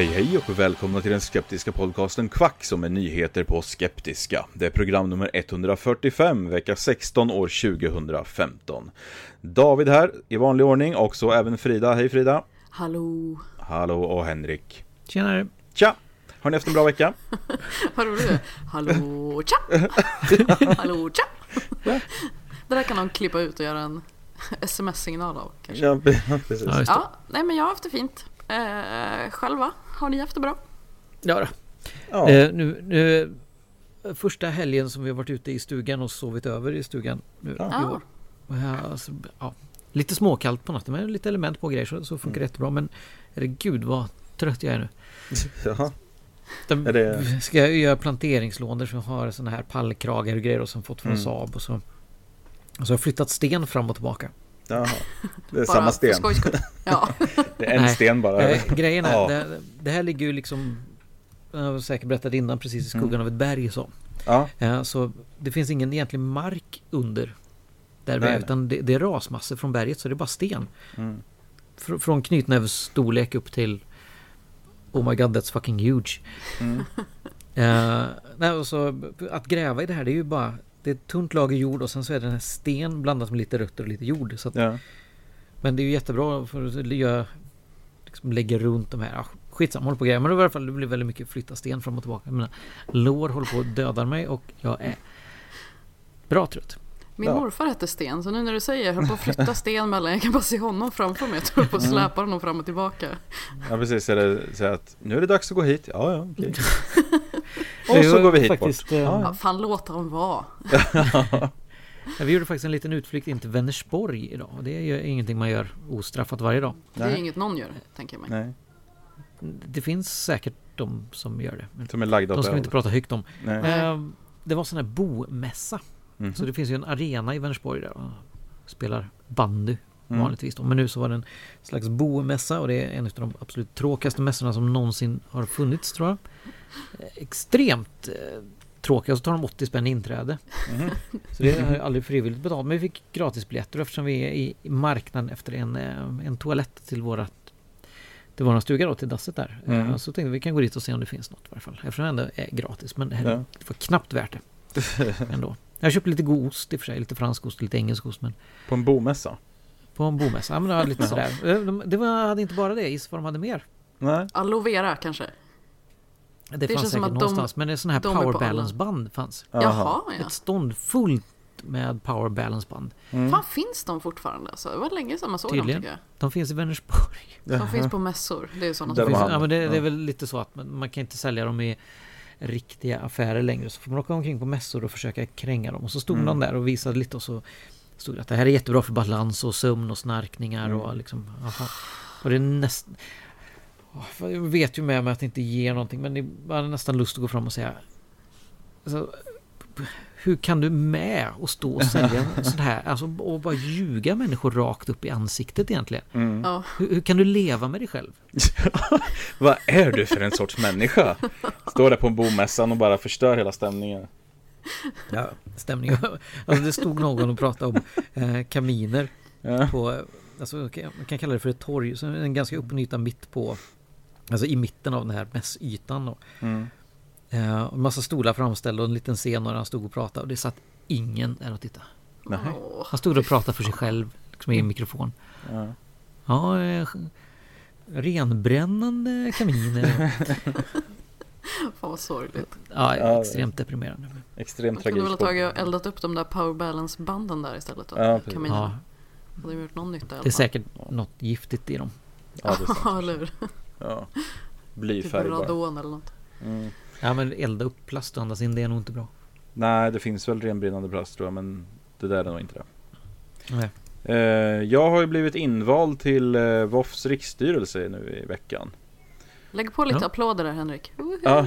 Hej hej och välkomna till den skeptiska podcasten Kvack som är nyheter på skeptiska. Det är program nummer 145, vecka 16 år 2015. David här i vanlig ordning och så även Frida. Hej Frida! Hallå. Hallå och Henrik. Tjenare! Tja! Har ni haft en bra vecka? Vad roligt är. Hallå tja! Hallå tja! Det där kan de klippa ut och göra en sms-signal av kanske. Ja, precis. Ja, nej men jag har haft det fint. Eh, själva, har ni haft det bra? Ja. Ja. Eh, nu, nu, första helgen som vi har varit ute i stugan och sovit över i stugan nu Ja. i år. Och jag, alltså, ja, lite småkallt på natten men lite element på grejer så, så funkar det jättebra. Men herregud vad trött jag är nu. Jaha. De, Är det- Ska jag göra planteringslådor som har såna här pallkragar och grejer och som fått från Mm. Saab och så. Och så har jag flyttat sten fram och tillbaka. Jaha. Det är Bara samma sten. Ja. Det är en Nej. sten bara. Eh, grejen är, Ja. det, det här ligger ju liksom jag har säkert berättat innan precis i skuggan Mm. av ett berg så. Ja. Ja, så det finns ingen egentlig mark under där Nej. är, utan det, det är rasmassor från berget så det är bara sten. Mm. Fr, från knytnävsstorlek upp till Oh my god that's fucking huge. Mm. Eh, nej, och så, att gräva i det här det är ju bara det är ett tunt lager jord och sen så är det den här sten blandat med lite rötter och lite jord. Så att, Ja. Men det är ju jättebra för att göra, liksom lägga runt de här. Ja, skitsamma, håller på grejer. Men det, var i alla fall, det blir väldigt mycket flytta sten fram och tillbaka. Mina lår håller på att döda mig och jag är bra trött. Min Ja. morfar hette Sten, så nu när du säger jag höll på att flytta sten mellan, jag kan bara se honom framför mig. Jag tror på att Mm. släpa honom fram och tillbaka. ja, precis. Det så att nu är det dags att gå hit. Ja, ja, okej. Och så går vi hit faktiskt, bort. eh, Ja, Ja, fan låt honom vara. Ja, vi gjorde faktiskt en liten utflykt in till Vänersborg idag. Det är ju ingenting man gör ostraffat varje dag. Det är Nej. inget någon gör, tänker jag mig. Nej, Det finns säkert de som gör det. Som är lagda de ska vi inte prata högt om. Nej. Eh, Det var sån här bomässa. Mhm. Så det finns ju en arena i Vänersborg där och spelar bandy Mm. vanligtvis. Då. Men nu så var det en slags bomässa och det är en av de absolut tråkigaste mässorna som någonsin har funnits tror jag. Eh, Extremt eh, tråkiga. Så tar de 80 spänn inträde. Mhm. Så det har jag aldrig frivilligt betalt. Men vi fick gratisbiljetter eftersom vi är i, marknaden efter en, eh, en toalett till vårat till våran stuga då, till dasset där. Eh, Mm. Så tänkte vi vi kan gå dit och se om det finns något i varje fall. Eftersom det ändå är gratis. Men det, här, Ja. det var knappt värt det ändå. Jag köpte lite god ost i och för sig. Lite fransk ost, lite engelsk ost. Men På en bomässa? På en bomässa. Ja, men det var lite sådär. Eh, de- Det var, hade inte bara det. Gissa vad de hade mer. Nej. Aloe vera kanske? Det, känns fanns säkert att de- någonstans. men det är sådana här power balance band fanns. Jaha, ja. Ett stånd fullt med power balance band. Mm. Fan finns de fortfarande? Alltså, det var länge sedan man såg Tydligen. dem tycker De finns i Vänersborg. jag. De finns på mässor. Det är sådana som Finns, ja, men det, det är väl lite så att man, man kan inte sälja dem i riktiga affärer längre. Så får man åka omkring på mässor och försöka kränga dem. Och så stod Mm. de där och visade lite och så stod det att det här är jättebra för balans och sömn och snarkningar Mm. och liksom... Aha. Och det är nästan... Jag vet ju med mig att det inte ger någonting men det är bara nästan lust att gå fram och säga... Alltså, hur kan du med och stå och sälja sånt här? Alltså och bara ljuga människor rakt upp i ansiktet egentligen. Ja. Hur, hur kan du leva med dig själv? Vad är du för en sorts människa? Står där på en bomässan och bara förstör hela stämningen. Ja, stämning. Alltså det stod någon och pratade om eh, kaminer Ja. på, alltså man kan kalla det för ett torg, så en ganska öppen yta mitt på, alltså i mitten av den här mässytan. då. Mm. Eh, och en massa stolar framställda och en liten scen och han stod och pratade och det satt ingen där och tittade. Nej. Åh, Han stod och pratade för sig själv, liksom i en mikrofon. Ja. Ja, eh, renbrännande kaminer. fan vad sorgligt. Ja, Ja, extremt deprimerande. Extrem Man kunde väl ha tragik. tagit och eldat upp de där power balance banden där istället då. Ja. Ja, Hade de gjort någon nytta det är säkert något giftigt i dem. Ja, det. Ja, eller hur? Ja. Typ Blyfärg bara. radon eller något. Mm. Ja, men elda upp plast och andas in, det är nog inte bra. Nej, det finns väl renbrinnande plast tror jag, men det där är nog inte det. Nej. Eh, jag har ju blivit invald till eh, VOFs riksstyrelse nu i veckan. Lägg på lite Ja. applåder där Henrik. Ja,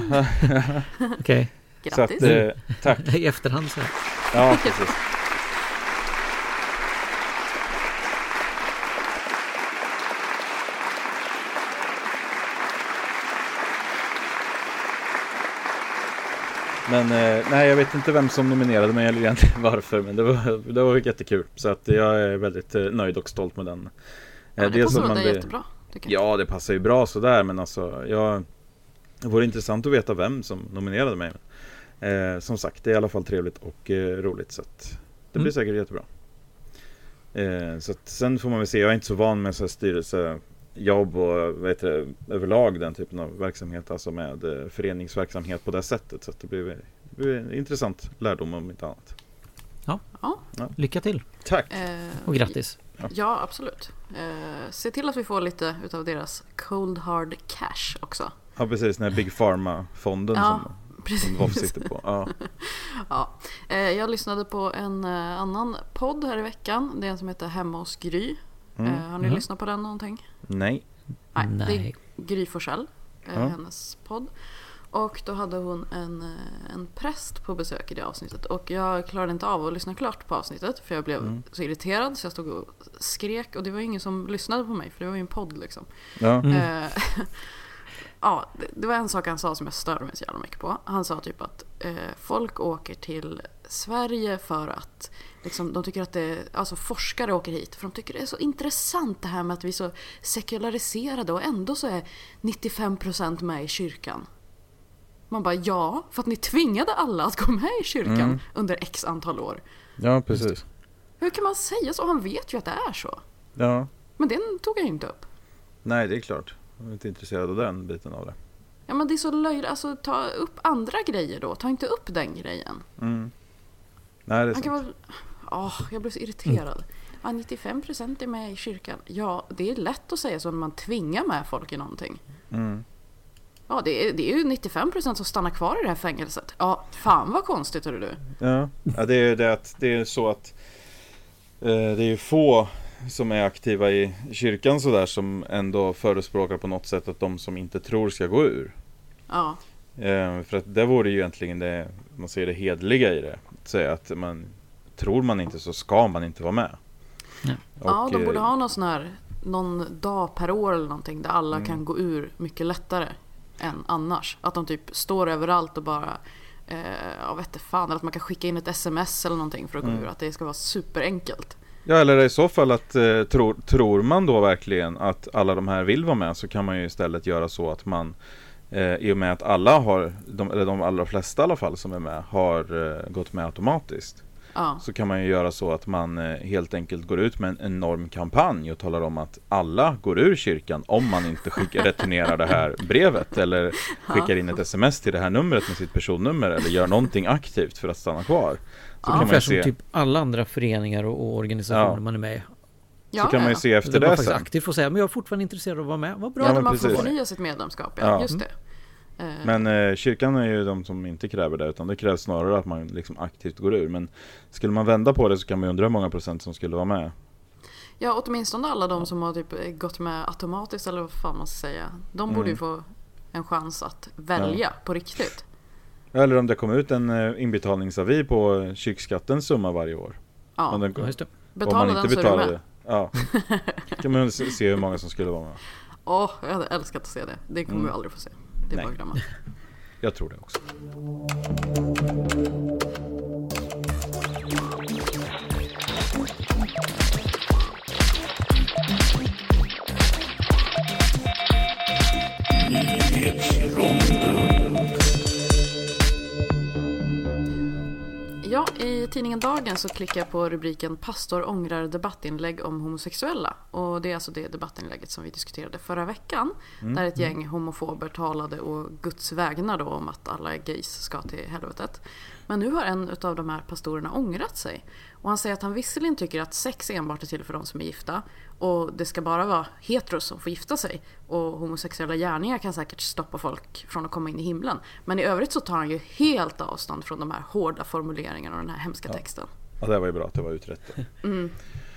Okej, så att, Grattis! eh, tack. i efterhand så här. Ja, precis. Men eh, nej, jag vet inte vem som nominerade mig eller egentligen varför, men det var, det var jättekul. Så att jag är väldigt eh, nöjd och stolt med den. ja, Eh, det dels att man blir- jättebra. Tycker jag. Ja, det passar ju bra sådär, men alltså jag... Det vore intressant att veta vem som nominerade mig. Eh, som sagt, det är i alla fall trevligt och eh, roligt så att det blir Mm. säkert jättebra. Eh, så att sen får man väl se, jag är inte så van med så här styrelsejobb och heter det, överlag den typen av verksamhet, alltså med eh, föreningsverksamhet på det sättet. Så att det blir, det blir en intressant lärdom om inte annat. Ja, Lycka till Tack! eh, och grattis. Ja, absolut. Eh, se till att vi får lite utav deras cold hard cash också. Ja precis, den här Big Pharma-fonden Ja, som, precis. som sitter på. Ja. Ja. Eh, jag lyssnade på en eh, annan podd här i veckan. Det är en som heter Hemma hos Gry. Mm. Eh, har ni Mhm. lyssnat på den någonting? Nej. Nej, det är Nej. Gry Forssell, eh, Ja. hennes podd. Och då hade hon en, eh, en präst på besök i det avsnittet. Och jag klarade inte av att lyssna klart på avsnittet. För jag blev Mm. så irriterad så jag stod och skrek. Och det var ingen som lyssnade på mig för det var ju en podd liksom. Ja. Mm. Eh, ja, det, det var en sak han sa som jag störde mig så jävla mycket på. Han sa typ att eh, folk åker till Sverige för att liksom, de tycker att det, alltså forskare åker hit för de tycker det är så intressant det här med att vi är så sekulariserade och ändå så är 95% med i kyrkan. Man bara ja, för att ni tvingade alla att gå med i kyrkan Mm. under x antal år. ja, precis. Hur kan man säga så? Han vet ju att det är så. Ja. Men den tog jag inte upp. Nej, det är klart. Jag är inte intresserad av den biten av det. Ja men det är så löjligt. Alltså ta upp andra grejer då. Ta inte upp den grejen. Mm. Nej, det är sant. vara... Åh, jag blev så irriterad. Ja, 95% är med i kyrkan. Ja, det är lätt att säga så när man tvingar med folk i någonting. Mm. Ja, det är, det är ju 95% som stannar kvar i det här fängelset. Ja, fan vad konstigt hörru du. Ja. ja, det är det att det är så att eh, det är ju få som är aktiva i kyrkan sådär som ändå förespråkar på något sätt att de som inte tror ska gå ur. Ja, Eh, för att det vore ju egentligen det, man ser det hedliga i det. Att säga att man, tror man inte så ska man inte vara med. Ja. ja de eh, borde ha någon sån här någon dag per år eller någonting där alla Mm. kan gå ur mycket lättare än annars. Att de typ står överallt och bara eh, jag vet inte fan, eller att man kan skicka in ett sms eller någonting för att gå Mm. ur. Att det ska vara superenkelt. Ja, eller i så fall att eh, tror, tror man då verkligen att alla de här vill vara med så kan man ju istället göra så att man eh, i och med att alla har, de, eller de allra flesta i alla fall som är med, har eh, gått med automatiskt. Ja, Så kan man ju göra så att man eh, helt enkelt går ut med en enorm kampanj och talar om att alla går ur kyrkan om man inte skickar, returnerar det här brevet eller skickar in ett sms till det här numret med sitt personnummer eller gör någonting aktivt för att stanna kvar. Så kan man Ungefär som typ alla andra föreningar och, organisationer Ja. man är med i. ja så kan man ju ja. se efter det faktiskt sen. aktivt får säga, men jag är fortfarande intresserad av att vara med. Vad bra. Ja, Ja, men man får precis. förnya sitt medlemskap, ja. Ja. Just det. Eh, Men eh, kyrkan är ju de som inte kräver det utan det krävs snarare att man liksom aktivt går ur. Men skulle man vända på det så kan man ju undra hur många procent som skulle vara med. Ja, åtminstone alla de som har typ gått med automatiskt eller vad fan man ska säga. De borde ju Mm. få en chans att välja på riktigt. Eller om det kom ut en eh, inbetalningsavi på kyrkskattens summa varje år. Ja, Om den, Ja, just det. om betala den så är du med. Ja. kan man se se hur många som skulle vara med. Åh, jag hade älskat att se det. Det kommer Mm. vi aldrig få se. Det är Nej. bara att glömma. Jag tror det också. I tidningen Dagen så klickar jag på rubriken Pastor ångrar debattinlägg om homosexuella. Och det är alltså det debattinlägget som vi diskuterade förra veckan. Där ett gäng homofober talade och Guds vägnar då om att alla gays ska till helvetet. Men nu har en av de här pastorerna ångrat sig. Och han säger att han visserligen tycker att sex enbart är till för de som är gifta. Och det ska bara vara heteros som får gifta sig. Och homosexuella gärningar kan säkert stoppa folk från att komma in i himlen. Men i övrigt så tar han ju helt avstånd från de här hårda formuleringarna och den här hemska texten. Ja, det var ju bra att det var utrett.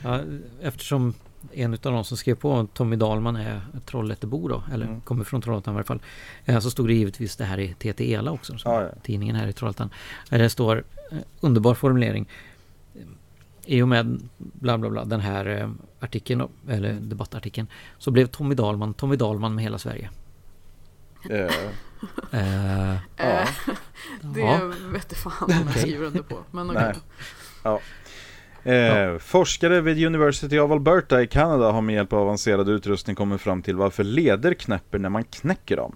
Ja, eftersom en av de som skrev på Tommy Dahlman är Trollhättebo då, eller Mm. kommer från Trollhättan i varje fall. Eh, Så stod det givetvis det här i TT Ela också, som Ja, ja. tidningen här i Trollhättan. Där det står, eh, underbar formulering. I och med bla bla bla den här eh, artikeln, eller Mm. debattartikeln, så blev Tommy Dahlman Tommy Dahlman med hela Sverige. Eh, Eh, ja. Det Ja. vet jag fan om jag skriver under på. Men. Nej. Ja. Eh, Forskare vid University of Alberta i Kanada har med hjälp av avancerad utrustning kommit fram till varför leder knäpper när man knäcker dem.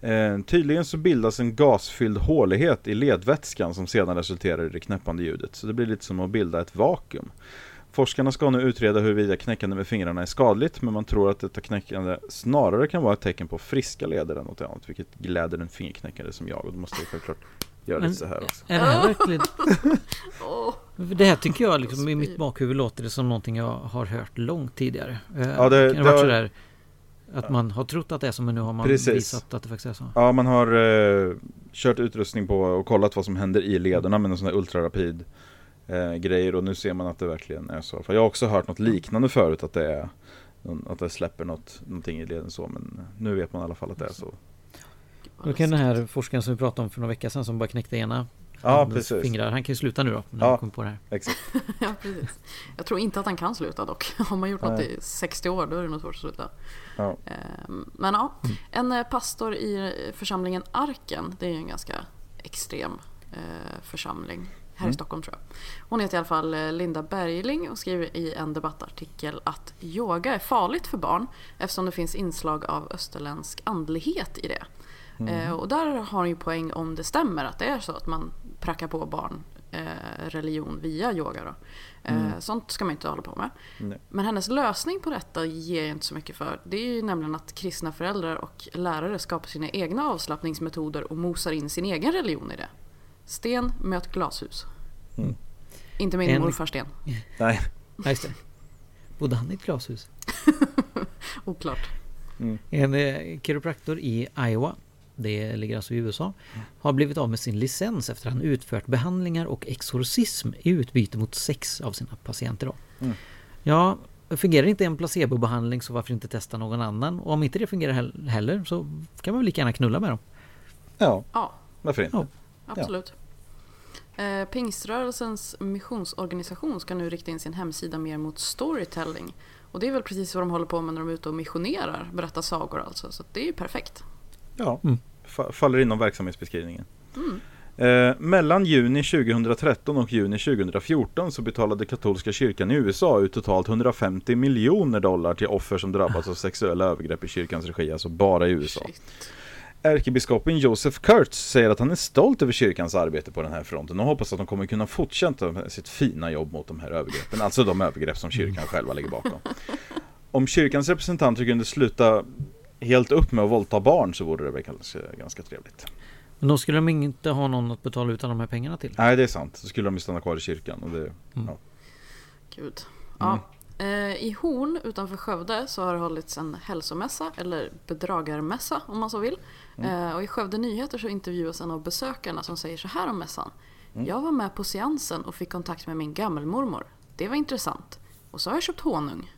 Eh, tydligen så bildas en gasfylld hålighet i ledvätskan som sedan resulterar i det knäppande ljudet. Så det blir lite som att bilda ett vakuum. Forskarna ska nu utreda huruvida knäckande med fingrarna är skadligt, men man tror att detta knäckande snarare kan vara ett tecken på friska leder än något annat, vilket gläder en fingerknäckare som jag, och då måste jag självklart Men- lite så här också. är det här verkligen... Det här tycker jag liksom, i mitt bakhuvud låter det som någonting jag har hört långt tidigare. Eh, Ja, det- kan det det varit har- sådär att man har trott att det är så men nu har man Precis. visat att det faktiskt är så. Ja, man har eh, kört utrustning på och kollat vad som händer i lederna med en sån här ultrarapid eh, grejer och nu ser man att det verkligen är så. För jag har också hört något liknande förut att det är att det släpper något, någonting i leden så men nu vet man i alla fall att det är så. Då kan den här forskaren som vi pratade om för några veckor sedan som bara knäckte ena Ja, precis. fingrar. Han kan ju sluta nu då när Ja. han på det här. Exakt. Ja, precis. Jag tror inte att han kan sluta dock. Har man gjort något Nej. i 60 år då är det nog svårt att sluta. Ja. Ehm, Men ja, en eh, pastor i församlingen Arken, det är ju en ganska extrem eh, församling här i Stockholm tror jag. Hon heter i alla fall eh, Linda Bergling och skriver i en debattartikel att yoga är farligt för barn eftersom det finns inslag av österländsk andlighet i det. Eh, och där har hon ju poäng om det stämmer att det är så att man prackar på barn eh, religion via yoga. Då. Eh, Sånt ska man inte hålla på med. Nej. Men hennes lösning på detta ger jag inte så mycket för. Det är ju nämligen att kristna föräldrar och lärare skapar sina egna avslappningsmetoder och mosar in sin egen religion i det. Sten möt glashus. Mm. Inte min En- morfar Sten. Nej. Ja, just det. Bodde han i ett glashus? Oklart. En eh, kiropraktor i Iowa, det ligger alltså i USA, har blivit av med sin licens efter att han utfört behandlingar och exorcism i utbyte mot sex av sina patienter. Då. Mm. Ja, fungerar inte en placebobehandling så varför inte testa någon annan? Och om inte det fungerar hell- heller så kan man väl lika gärna knulla med dem. Ja, Ja, varför inte? Ja. absolut. Eh, Pingströrelsens missionsorganisation ska nu rikta in sin hemsida mer mot storytelling. Och det är väl precis vad de håller på med när de är ute och missionerar, berättar sagor alltså. Så det är ju perfekt. Ja, Mm. fa- faller inom verksamhetsbeskrivningen. Mm. Eh, mellan juni 2013 och juni 2014 så betalade katolska kyrkan i USA ut totalt 150 miljoner dollar till offer som drabbats av sexuella övergrepp i kyrkans regi, alltså bara i USA. Shit. Ärkebiskopen Joseph Kurtz säger att han är stolt över kyrkans arbete på den här fronten och hoppas att de kommer kunna fortsätta med sitt fina jobb mot de här övergreppen, alltså de övergrepp som kyrkan själva ligger bakom. Om kyrkans representanter kunde sluta helt upp med att våldta barn så vore det väl ganska, ganska trevligt. Men då skulle de inte ha någon att betala ut alla de här pengarna till. Nej, det är sant. Så skulle de ju stanna kvar i kyrkan. Och det, ja. Gud. Ja. Eh, I Horn utanför Skövde så har det hållits en hälsomässa, eller bedragarmässa om man så vill. Eh, och i Skövde Nyheter så intervjuas en av besökarna som säger så här om mässan. Jag var med på seansen och fick kontakt med min gammelmormor. Det var intressant. Och så har jag köpt honung.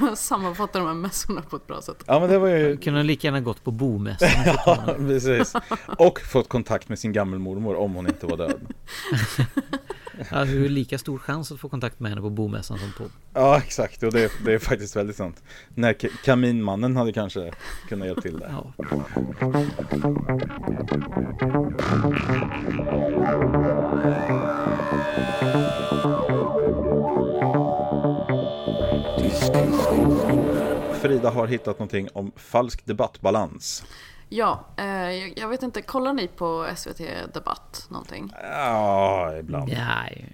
Jag sammanfattar de här mässorna på ett bra sätt. Ja men det var ju Kunde lika gärna gått på bomässan. Ja, precis. Och fått kontakt med sin gammelmormor om hon inte var död. Ja, det är lika stor chans att få kontakt med henne på bomässan som på... Ja, exakt. Och det, det är faktiskt väldigt sant. När Kaminmannen hade kanske kunnat hjälpa till där. Ja. Frida har hittat någonting om falsk debattbalans. Ja, eh, jag, vet inte, kollar ni på SVT Debatt någonting? Ja, ibland. Nej.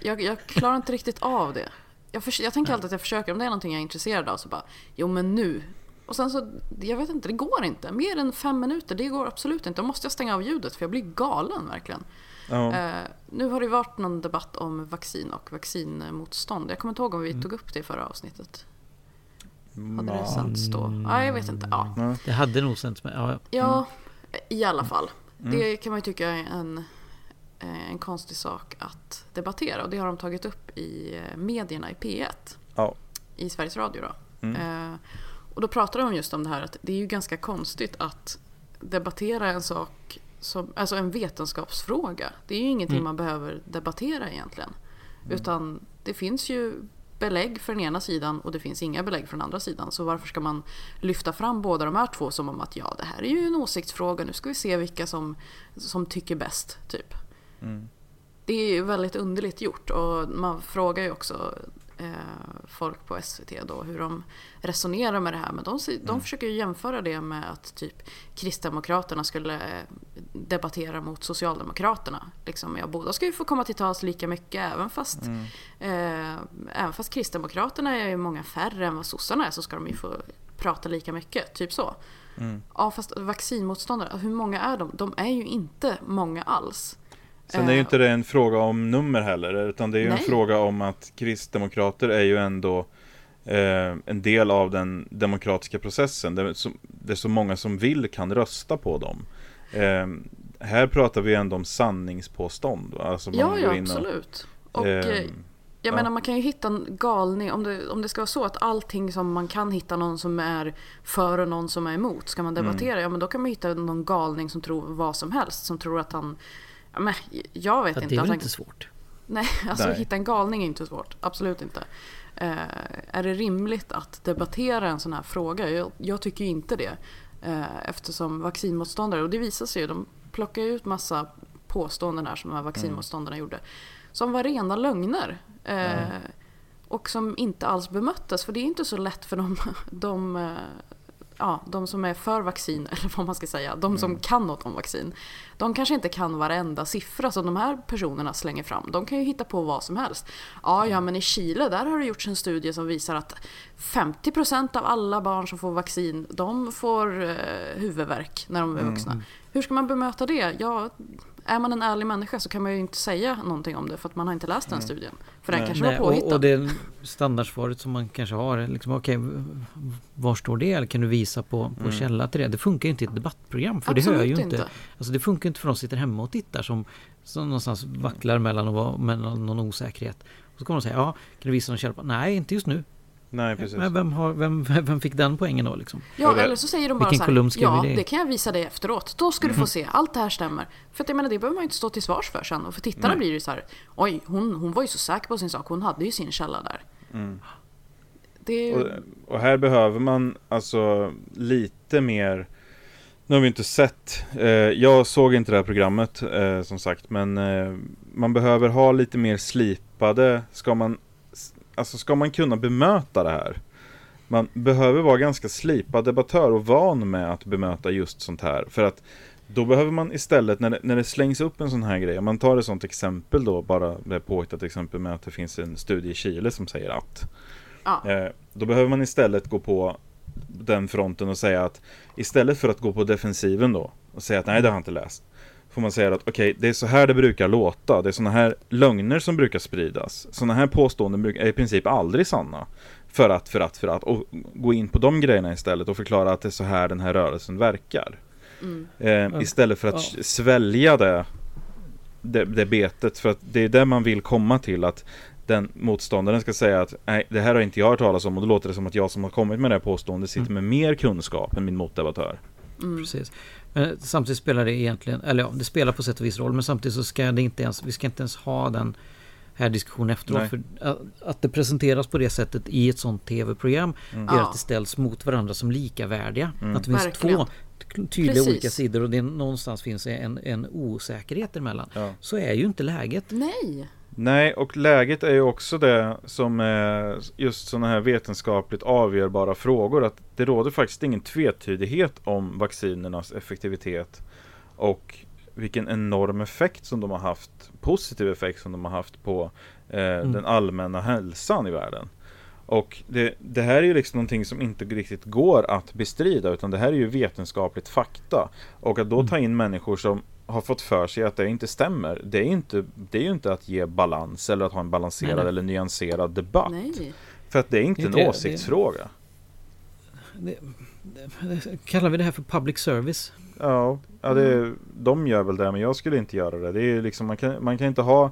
Jag, jag klarar inte riktigt av det. Jag, förs- jag tänker alltid att jag försöker, om det är någonting jag är intresserad av så bara, jo men nu. Och sen så, jag vet inte, det går inte. Mer än fem minuter, det går absolut inte. Då måste jag stänga av ljudet för jag blir galen verkligen. Ja. Eh, nu har det varit någon debatt om vaccin och vaccinmotstånd. Jag kommer inte ihåg om vi tog upp det i förra avsnittet. Hade det sänts då? Ja, jag vet inte. Ja, Det hade nog sänts med. Ja, ja i alla fall. Det kan man ju tycka är en, eh, en konstig sak att debattera. Och det har de tagit upp i eh, medierna i P1. Ja. I Sveriges Radio då. Eh, och då pratar de just om det här att det är ju ganska konstigt att debattera en sak som, alltså en vetenskapsfråga. Det är ju ingenting man behöver debattera egentligen. Utan det finns ju belägg för den ena sidan och det finns inga belägg för den andra sidan. Så varför ska man lyfta fram båda de här två som om att ja, det här är ju en åsiktsfråga. Nu ska vi se vilka som, som tycker bäst, typ. Det är ju väldigt underligt gjort och man frågar ju också folk på SVT då hur de resonerar med det här. Men de, de försöker ju jämföra det med att typ Kristdemokraterna skulle eh, debattera mot Socialdemokraterna. Liksom, ja, båda ska ju få komma till tals lika mycket även fast, eh, även fast Kristdemokraterna är ju många färre än vad sossarna är så ska de ju få prata lika mycket. Typ så. Ja fast vaccinmotståndare, hur många är de? De är ju inte många alls. Sen är ju Eh, inte det en fråga om nummer heller, utan det är ju en Nej. fråga om att kristdemokrater är ju ändå eh, en del av den demokratiska processen. Det är, så, det är så många som vill kan rösta på dem. Eh, här pratar vi ändå om sanningspåstånd. Alltså Ja, ja absolut. Och ehm, eh, jag ja. menar man kan ju hitta en galning, om det, om det ska vara så att allting som man kan hitta någon som är för och någon som är emot, ska man Mm. debattera, ja men då kan man hitta någon galning som tror vad som helst, som tror att han men, jag vet Ja, inte. det är väl han, inte svårt. Nej, alltså Nej. hitta en galning är inte svårt. Absolut inte. Eh, är det rimligt att debattera en sån här fråga? Jag, jag tycker ju inte det. Eh, eftersom vaccinmotståndare, och det visar sig ju, de plockar ut massa påståenden här som de här vaccinmotståndarna gjorde. Som var rena lögner. Eh, Och som inte alls bemöttes. För det är inte så lätt för de, de, eh, ja, de som är för vaccin, eller vad man ska säga, de som kan något om vaccin. De kanske inte kan varenda siffra som de här personerna slänger fram. De kan ju hitta på vad som helst. Ja, ja, men i Chile där har det gjorts en studie som visar att 50% av alla barn som får vaccin, de får eh, huvudvärk när de är vuxna. Hur ska man bemöta det? Ja, är man en ärlig människa så kan man ju inte säga någonting om det för att man har inte läst den studien. För den kanske Nej, var och, påhittad. och det standardsvaret som man kanske har, är liksom, okej, var står det? Eller kan du visa på, på källa till det? Det funkar ju inte i ett debattprogram, för det hör Absolut ju inte. inte. Alltså det funkar inte för de som sitter hemma och tittar som, som någonstans vacklar mellan, och, vara- mellan någon osäkerhet. Och så kommer de säga, ja, kan du visa någon källa? på-" Nej, inte just nu. Nej, precis. Men vem, har, vem, vem fick den poängen då liksom? Ja, det- eller så säger de bara Vilken så här, skrev ja, det i?" det kan jag visa dig efteråt. Då ska du få se, allt det här stämmer. För att jag menar, det behöver man ju inte stå till svars för sen. Och för tittarna blir det ju så här, oj, hon, hon var ju så säker på sin sak, hon hade ju sin källa där. Det är ju... Och, och här behöver man alltså lite mer Nu har vi inte sett eh, Jag såg inte det här programmet eh, som sagt Men eh, man behöver ha lite mer slipade Ska man Alltså ska man kunna bemöta det här Man behöver vara ganska slipad debattör och van med att bemöta just sånt här För att då behöver man istället, när det, när det slängs upp en sån här grej, om man tar ett sånt exempel då, bara det påhittat exempel med att det finns en studie i Chile som säger att Ja. Eh, då behöver man istället gå på den fronten och säga att istället för att gå på defensiven då och säga att nej det har jag inte läst. Får man säga att okej, det är så här det brukar låta. Det är såna här lögner som brukar spridas. Såna här påståenden är i princip aldrig sanna. För att, för att, för att. Och gå in på de grejerna istället och förklara att det är så här den här rörelsen verkar. Eh, istället för att Ja. svälja det, det, det betet. För att det är det man vill komma till. att den motståndaren ska säga att nej, det här har inte jag hört talas om och då låter det som att jag som har kommit med det här påståendet sitter med mer kunskap än min motdebattör. Precis. Men samtidigt spelar det egentligen, eller ja, det spelar på sätt och vis roll men samtidigt så ska det inte ens, vi ska inte ens ha den här diskussionen efteråt. Nej. För att, att det presenteras på det sättet i ett sånt tv-program gör Ja. att det ställs mot varandra som likavärdiga. Att det finns Verkligen. två tydliga Precis. olika sidor och det någonstans finns en, en osäkerhet emellan. Ja. Så är ju inte läget. Nej. Nej, och läget är ju också det som är just sådana här vetenskapligt avgörbara frågor. Att det råder faktiskt ingen tvetydighet om vaccinernas effektivitet och vilken enorm effekt som de har haft, positiv effekt som de har haft på eh, den allmänna hälsan i världen. Och det, det här är ju liksom någonting som inte riktigt går att bestrida utan det här är ju vetenskapligt fakta. Och att då ta in människor som har fått för sig att det inte stämmer, det är, inte, det är ju inte att ge balans eller att ha en balanserad Nej, nej. eller nyanserad debatt. Nej. För att det är inte Det är en det, det- åsiktsfråga. Kallar vi det här för public service? Ja, ja det, de gör väl det, men jag skulle inte göra det. det är liksom, man, kan, man kan inte ha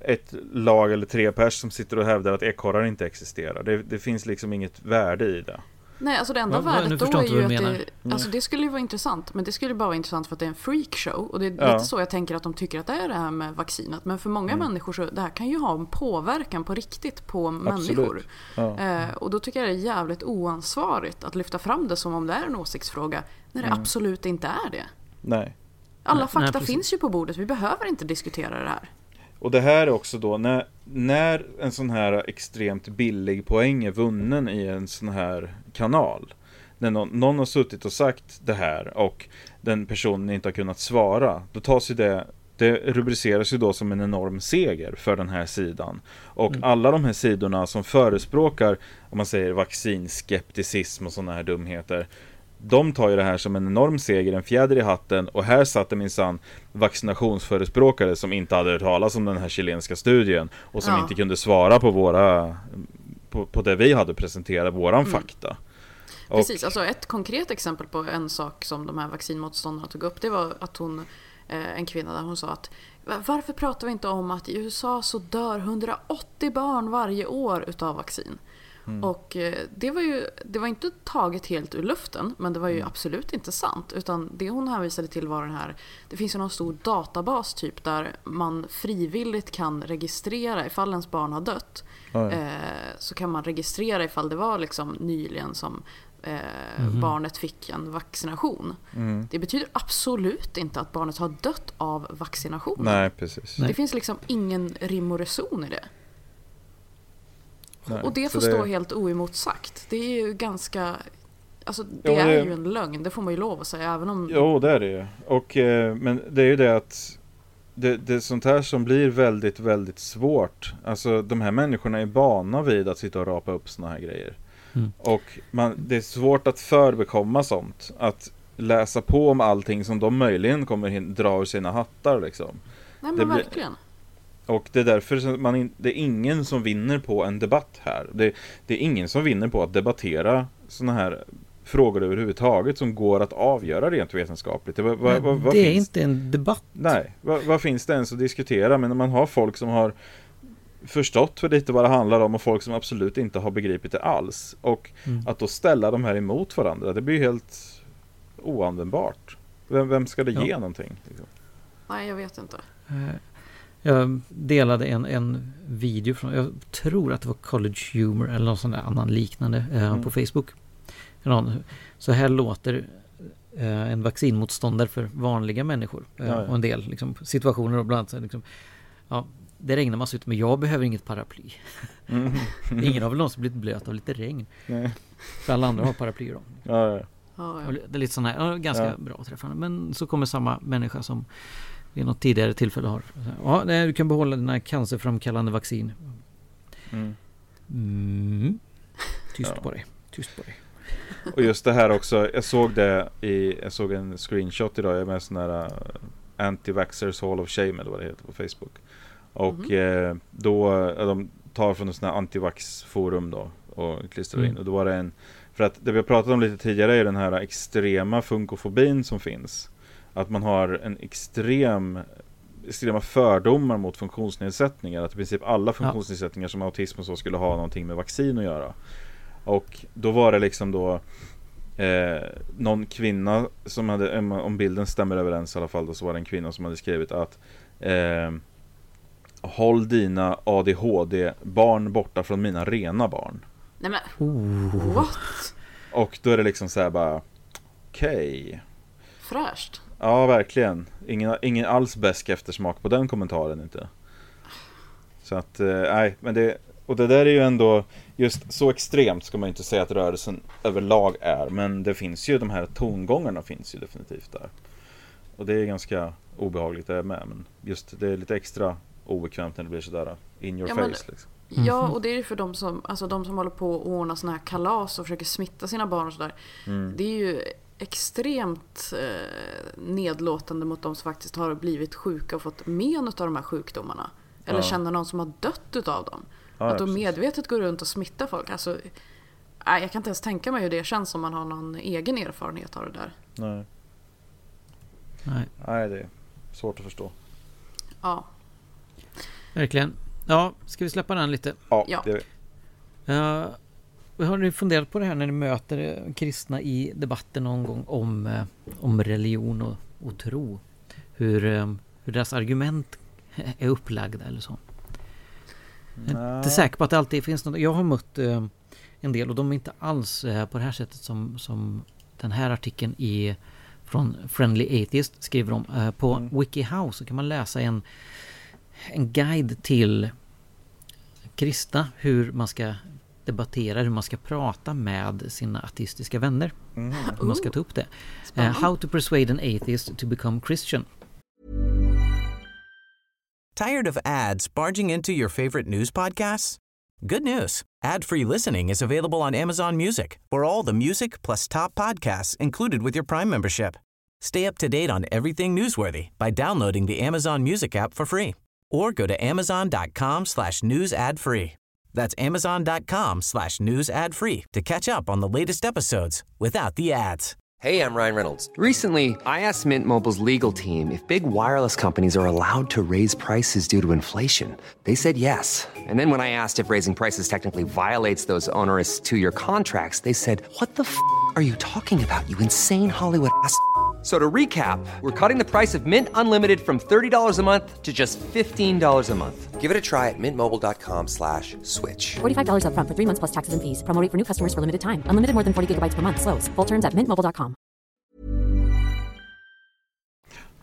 ett lag eller tre pers som sitter och hävdar att ekorrar inte existerar. Det, det finns liksom inget värde i det. Nej, alltså det enda Va- värdet då är ju att det, menar. alltså det skulle ju vara intressant, men det skulle bara vara intressant för att det är en freakshow. Och det är Ja. lite så jag tänker att de tycker att det är det här med vaccinet. Men för många Mm. människor så, det här kan ju ha en påverkan på riktigt på människor. Ja. Eh, och då tycker jag det är jävligt oansvarigt att lyfta fram det som om det är en åsiktsfråga, när det absolut inte är det. Nej. Alla Nej, fakta nej, finns ju på bordet, vi behöver inte diskutera det här. Och det här är också då när, när en sån här extremt billig poäng är vunnen i en sån här kanal. När någon, någon har suttit och sagt det här och den personen inte har kunnat svara. Då tas ju det det rubriceras ju då som en enorm seger för den här sidan. Och alla de här sidorna som förespråkar, om man säger vaccinskepticism och sådana här dumheter. De tar ju det här som en enorm seger, en fjäder i hatten och här satt det minsann vaccinationsförespråkare som inte hade hört talas om den här chilenska studien och som Ja. inte kunde svara på våra på, på det vi hade presenterat, våran fakta. Och, Precis, alltså ett konkret exempel på en sak som de här vaccinmotståndarna tog upp det var att hon, eh, en kvinna där hon sa att "Va- varför pratar vi inte om att i USA så dör 180 barn varje år utav vaccin? Och eh, det var ju det var inte taget helt ur luften men det var ju absolut inte sant. Utan det hon hänvisade till var den här, det finns ju någon stor databas typ där man frivilligt kan registrera ifall ens barn har dött. Ja. Eh, så kan man registrera ifall det var liksom nyligen som eh, Mhm. barnet fick en vaccination. Mm. Det betyder absolut inte att barnet har dött av vaccinationen. Nej, precis. Det finns liksom ingen rim och reson i det. Nej, Och det får stå helt oemotsagt. Det är ju ganska... Alltså det är det- ju en lögn, det får man ju lov att säga även om... Jo, det är det ju. Och, eh, men det är ju det att det, det är sånt här som blir väldigt, väldigt svårt. Alltså de här människorna är vana vid att sitta och rapa upp såna här grejer. Mm. Och man, det är svårt att förbekomma sånt. Att läsa på om allting som de möjligen kommer hin- dra ur sina hattar liksom. Nej det men blir- verkligen. Och det är därför som man in, det är ingen som vinner på en debatt här. Det, det är ingen som vinner på att debattera såna här frågor överhuvudtaget som går att avgöra rent vetenskapligt. Vad, vad, vad det är finns inte en debatt. Nej, vad, finns det ens att diskutera? Men när man har folk som har förstått för lite vad det handlar om och folk som absolut inte har begripit det alls. Och Mm. att då ställa de här emot varandra, det blir helt oanvändbart. Vem, vem ska det ge Ja. någonting? Liksom? Nej jag vet inte. Jag delade en, en video från, jag tror att det var College Humor eller någon sån där annan liknande eh, Mm. på Facebook. Så här låter eh, en vaccinmotståndare för vanliga människor. Eh, Ja, ja. Och en del liksom, situationer och bland annat så här, liksom, ja, det regnar massor ute men jag behöver inget paraply. Mm. Ingen har väl någonsin blivit blöt av lite regn. Nej. För alla andra har paraplyer då. Ja, ja. Ja, Och ja. Det är lite sån här, ganska Ja. bra träffande. Men så kommer samma människa som vid något tidigare tillfälle har. Ja, nej, du kan behålla dina cancerframkallande vaccin. Mm. Mm. Tyst Ja. på dig. Tyst på dig. Och just det här också, jag såg det i, jag såg en screenshot idag, jag är med sån här uh, Anti-Vaxxers Hall of Shame eller vad det heter på Facebook. Och eh, då, eh, de tar från en sån här antivax-forum då och klistrar in. Mm. Och då var det en, för att det vi har pratat om lite tidigare är den här extrema funkofobin som finns. Att man har en extrem extrema fördomar mot funktionsnedsättningar. Att i princip alla funktionsnedsättningar som autism och så skulle ha någonting med vaccin att göra. Och då var det liksom då eh, någon kvinna som hade, om bilden stämmer överens i alla fall, då så var det en kvinna som hade skrivit att eh, Håll dina ADHD-barn borta från mina rena barn. Nej men, Oh. what? Och då är det liksom så här bara Okej. Fräscht. Ja, verkligen. Ingen, ingen alls bäsk eftersmak på den kommentaren inte. Så att, eh, nej, men det, och det där är ju ändå, just så extremt ska man inte säga att rörelsen överlag är, men det finns ju, de här tongångarna finns ju definitivt där. Och det är ganska obehagligt det med, men just det är lite extra obekvämt när det blir sådär in your Ja, face men- liksom. Ja, och det är ju för de som, alltså de som håller på och ordnar såna här kalas och försöker smitta sina barn och sådär. Mm. Det är ju extremt eh, nedlåtande mot de som faktiskt har blivit sjuka och fått men av de här sjukdomarna. Eller Ja. känner någon som har dött utav dem. Ja, att de medvetet går runt och smittar folk. Alltså, nej, jag kan inte ens tänka mig hur det känns om man har någon egen erfarenhet av det där. Nej, Nej, nej, det är svårt att förstå. Ja, verkligen. Ja, ska vi släppa den lite? Ja, Ja. det, Uh, har ni funderat på det här när ni möter eh, kristna i debatten någon gång om, eh, om religion och, och tro? Hur, eh, hur deras argument är upplagda eller så? Jag är inte säker på att det alltid finns något. Jag har mött en del och de är inte alls på det här sättet som, som den här artikeln i från Friendly Atheist skriver om. På Mm. WikiHow så kan man läsa en, en guide till kristna hur man ska debattera, hur man ska prata med sina ateistiska vänner. mm. Hur man ska ta upp det. Spännande. how to persuade an atheist to become Christian. Tired of ads barging into your favorite news podcasts? Good news. Ad-free listening is available on Amazon Music for all the music plus top podcasts included with your Prime membership. Stay up to date on everything newsworthy by downloading the Amazon Music app for free or go to amazon.com slash news ad free. That's amazon.com slash news ad free to catch up on the latest episodes without the ads. Hey, I'm Ryan Reynolds. Recently, I asked Mint Mobile's legal team if big wireless companies are allowed to raise prices due to inflation. They said yes. And then when I asked if raising prices technically violates those onerous two year contracts, they said, What the f are you talking about, you insane Hollywood ass? F- So to recap, we're cutting the price of Mint Unlimited from $30 a month to just $15 a month. Give it a try at mintmobile.com slash switch. $45 upfront for three months plus taxes and fees. Promo rate for new customers for limited time. Unlimited more than 40 gigabytes per month. Slows. Full terms at mintmobile.com.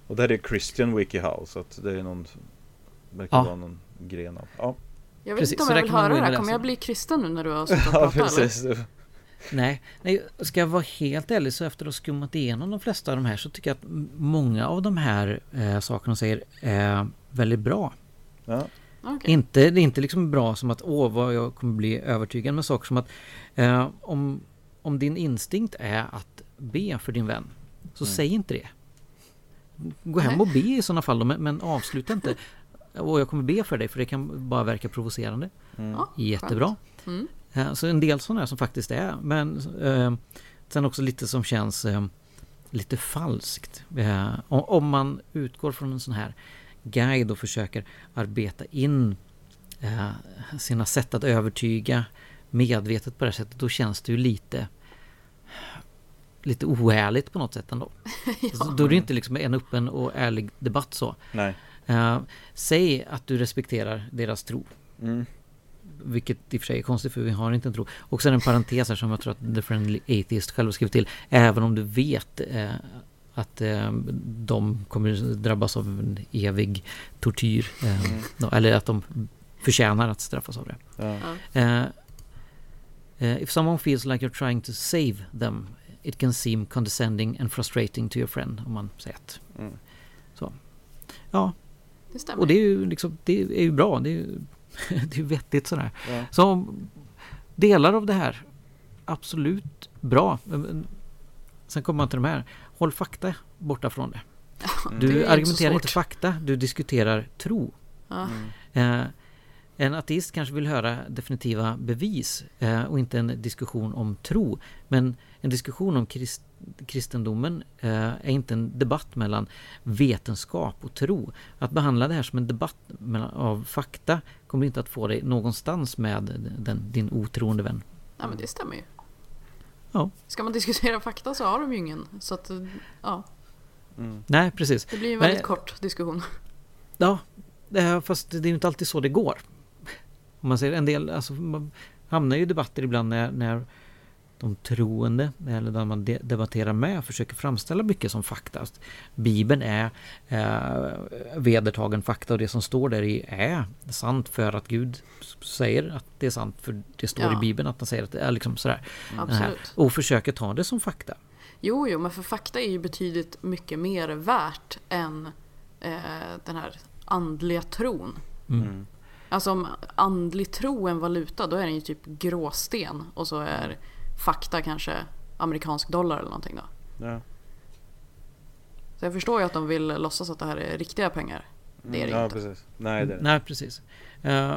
Och det här är Christian WikiHow, så att det är någon, verkar Ja. vara någon gren av. Ja, Jag vet Precis, inte om så jag där vill kan höra det här. Kommer jag bli kristen nu när du har suttit och ja pratat? eller? Nej, nej, ska jag vara helt ärlig så efter att ha skummat igenom de flesta av de här så tycker jag att många av de här eh, sakerna de säger är väldigt bra. Ja. Okej. Inte, det är inte liksom bra som att åh vad jag kommer bli övertygad med saker som att eh, om, om din instinkt är att be för din vän så säg inte det. Gå hem och be i sådana fall men, men avsluta inte. Och jag kommer be för dig för det kan bara verka provocerande. Ja, Jättebra. Mm. Eh, Så en del sådana här som faktiskt är. Men eh, sen också lite som känns eh, lite falskt. Eh, om, om man utgår från en sån här guide och försöker arbeta in eh, sina sätt att övertyga medvetet på det här sättet. Då känns det ju lite lite oärligt på något sätt ändå. Så Då är det inte liksom en öppen och ärlig debatt så. Nej. Eh, säg att du respekterar deras tro. Mm. Vilket i och för sig är konstigt för vi har inte en tro. Och sen en parentes här som jag tror att The Friendly Atheist själv skrivit till. Även om du vet eh, att eh, de kommer drabbas av en evig tortyr. Eh, då, eller att de förtjänar att straffas av det. Ja. Eh, eh, if someone feels like you're trying to save them it can seem condescending and frustrating to your friend. Om man säger att. Mm. Så. Ja, Det stämmer. och det är ju liksom, det är ju bra. Det är ju, det är vettigt sådär. Ja. Så delar av det här, absolut bra. Sen kommer man till de här. Håll fakta borta från det. Det Du så argumenterar inte fakta, du diskuterar tro. Ja. Eh, en ateist kanske vill höra definitiva bevis eh, och inte en diskussion om tro. Men en diskussion om krist, kristendomen eh, är inte en debatt mellan vetenskap och tro. Att behandla det här som en debatt mellan, av fakta kommer inte att få dig någonstans med den, din otroende vän. Ja men det stämmer ju. Ja. Ska man diskutera fakta så har de ju ingen. Så att, ja. Nej, precis. Det blir en Men- väldigt kort diskussion. Ja, fast det är ju inte alltid så det går. Om man säger en del, alltså man hamnar ju i debatter ibland när, när de troende, eller de man de- debatterar med, försöker framställa mycket som fakta. Att Bibeln är eh, vedertagen fakta och det som står där i är sant för att Gud säger att det är sant för det står Ja. i Bibeln att han säger att det är liksom sådär. Absolut. och försöker ta det som fakta. Jo, jo, men för fakta är ju betydligt mycket mer värt än eh, den här andliga tron. Mm. Alltså om andlig tro är en valuta, då är den ju typ gråsten och så är fakta kanske amerikansk dollar eller någonting då. Ja. Så jag förstår ju att de vill låtsas att det här är riktiga pengar. Det är det ja, inte. precis. Nej, det är det. Nej, precis. Eh,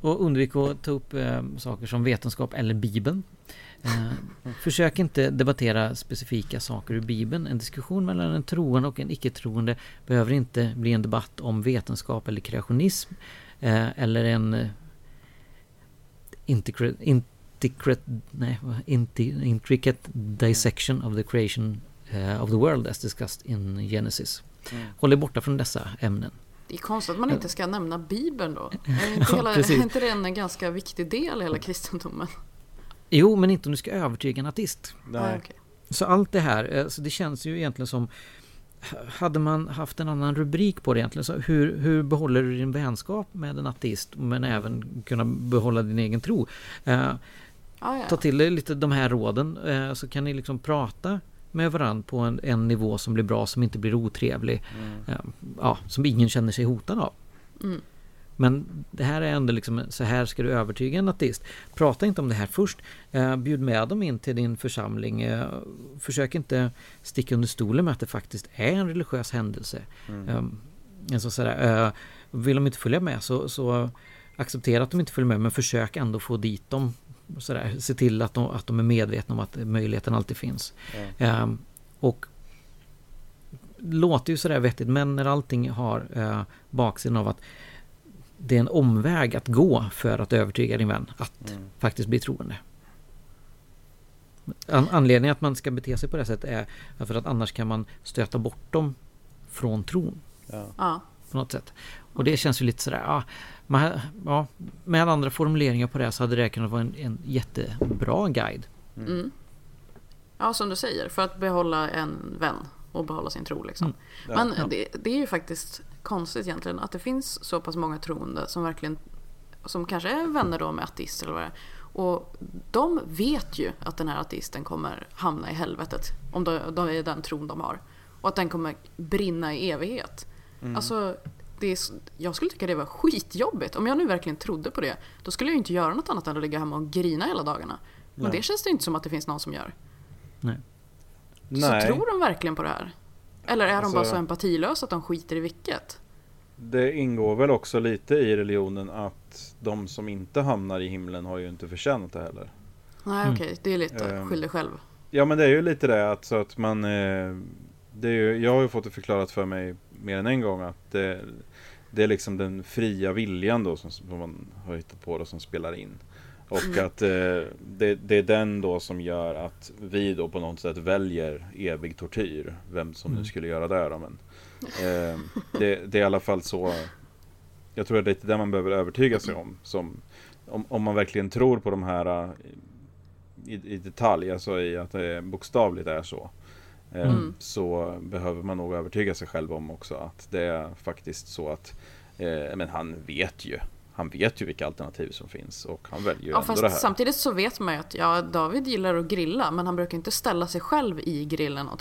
och undvik att ta upp eh, saker som vetenskap eller Bibeln. Eh, försök inte debattera specifika saker ur Bibeln. En diskussion mellan en troende och en icke-troende behöver inte bli en debatt om vetenskap eller kreationism. Eller en eh, intricate, intricate, nej, intricate dissection of the creation eh, of the world as discussed in Genesis. Håll er borta från dessa ämnen. Det är konstigt att man inte ska nämna Bibeln då. Är inte, Ja, hela, är inte det en ganska viktig del i hela kristendomen? Jo, men inte om du ska övertyga en ateist. Nej. okej. Så allt det här, eh, så det känns ju egentligen som hade man haft en annan rubrik på det egentligen, så hur, hur behåller du din vänskap med en ateist men även kunna behålla din egen tro? Eh, Ja, ta till dig lite de här råden eh, så kan ni liksom prata med varandra på en, en nivå som blir bra, som inte blir otrevlig. Eh, ja, som ingen känner sig hotad av. Mm. Men det här är ändå liksom, så här ska du övertyga en ateist. Prata inte om det här först. Eh, bjud med dem in till din församling. Eh, försök inte sticka under stolen med att det faktiskt är en religiös händelse. Eh, alltså sådär, eh, vill de inte följa med så, så acceptera att de inte följer med men försök ändå få dit dem. Sådär. Se till att de, att de är medvetna om att möjligheten alltid finns. Eh, och låter ju sådär vettigt men när allting har eh, baksidan av att det är en omväg att gå för att övertyga din vän att faktiskt bli troende. An- anledningen att man ska bete sig på det sättet är för att annars kan man stöta bort dem från tron Ja. På något sätt. Och det känns ju lite sådär, ja, man, ja, med andra formuleringar på det så hade det kunnat vara en, en jättebra guide. Mm. ja, som du säger, för att behålla en vän och behålla sin tro. Liksom. Men Ja. det, det är ju faktiskt konstigt egentligen att det finns så pass många troende som verkligen som kanske är vänner då med ateister eller vad det är. Och de vet ju att den här ateisten kommer hamna i helvetet om de, de är den tron de har. Och att den kommer brinna i evighet. Alltså, det är, jag skulle tycka det var skitjobbigt. Om jag nu verkligen trodde på det, då skulle jag ju inte göra något annat än att ligga hemma och grina hela dagarna. Men Nej. det känns det inte som att det finns någon som gör. Nej. Så tror de verkligen på det här? Eller är de Alltså- bara så empatilösa att de skiter i vilket? Det ingår väl också lite i religionen att de som inte hamnar i himlen har ju inte förtjänat det heller. Nej Mm. okej, det är lite Ehm. skyll dig själv. Ja men det är ju lite det att, så att man eh, det är ju, Jag har ju fått det förklarat för mig mer än en gång att det, det är liksom den fria viljan då som, som man har hittat på då som spelar in. Och Mm. att eh, det, det är den då som gör att vi då på något sätt väljer evig tortyr. Vem som nu skulle göra det då men eh, det, det är i alla fall så Jag tror att det är det man behöver övertyga sig om. Som, om, om man verkligen tror på de här eh, i, i detalj, alltså i att det bokstavligt är så. Eh, Mm. Så behöver man nog övertyga sig själv om också att det är faktiskt så att eh, men han vet ju. Han vet ju vilka alternativ som finns och han väljer ju Ja, ändå fast det här. samtidigt så vet man ju att ja, David gillar att grilla men han brukar inte ställa sig själv i grillen och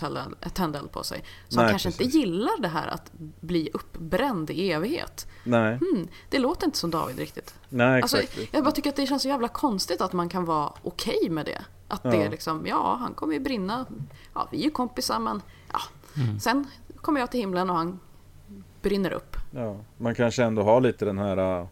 tända, eld på sig. Så han Nej, kanske precis. inte gillar det här att bli uppbränd i evighet. Nej, Hmm, det låter inte som David riktigt. nej Alltså, exakt. jag bara tycker att det känns så jävla konstigt att man kan vara okej med det. Att det är liksom, ja han kommer ju brinna. Ja vi är ju kompisar men ja. Mm. Sen kommer jag till himlen och han brinner upp. Ja, man kanske ändå har lite den här äh,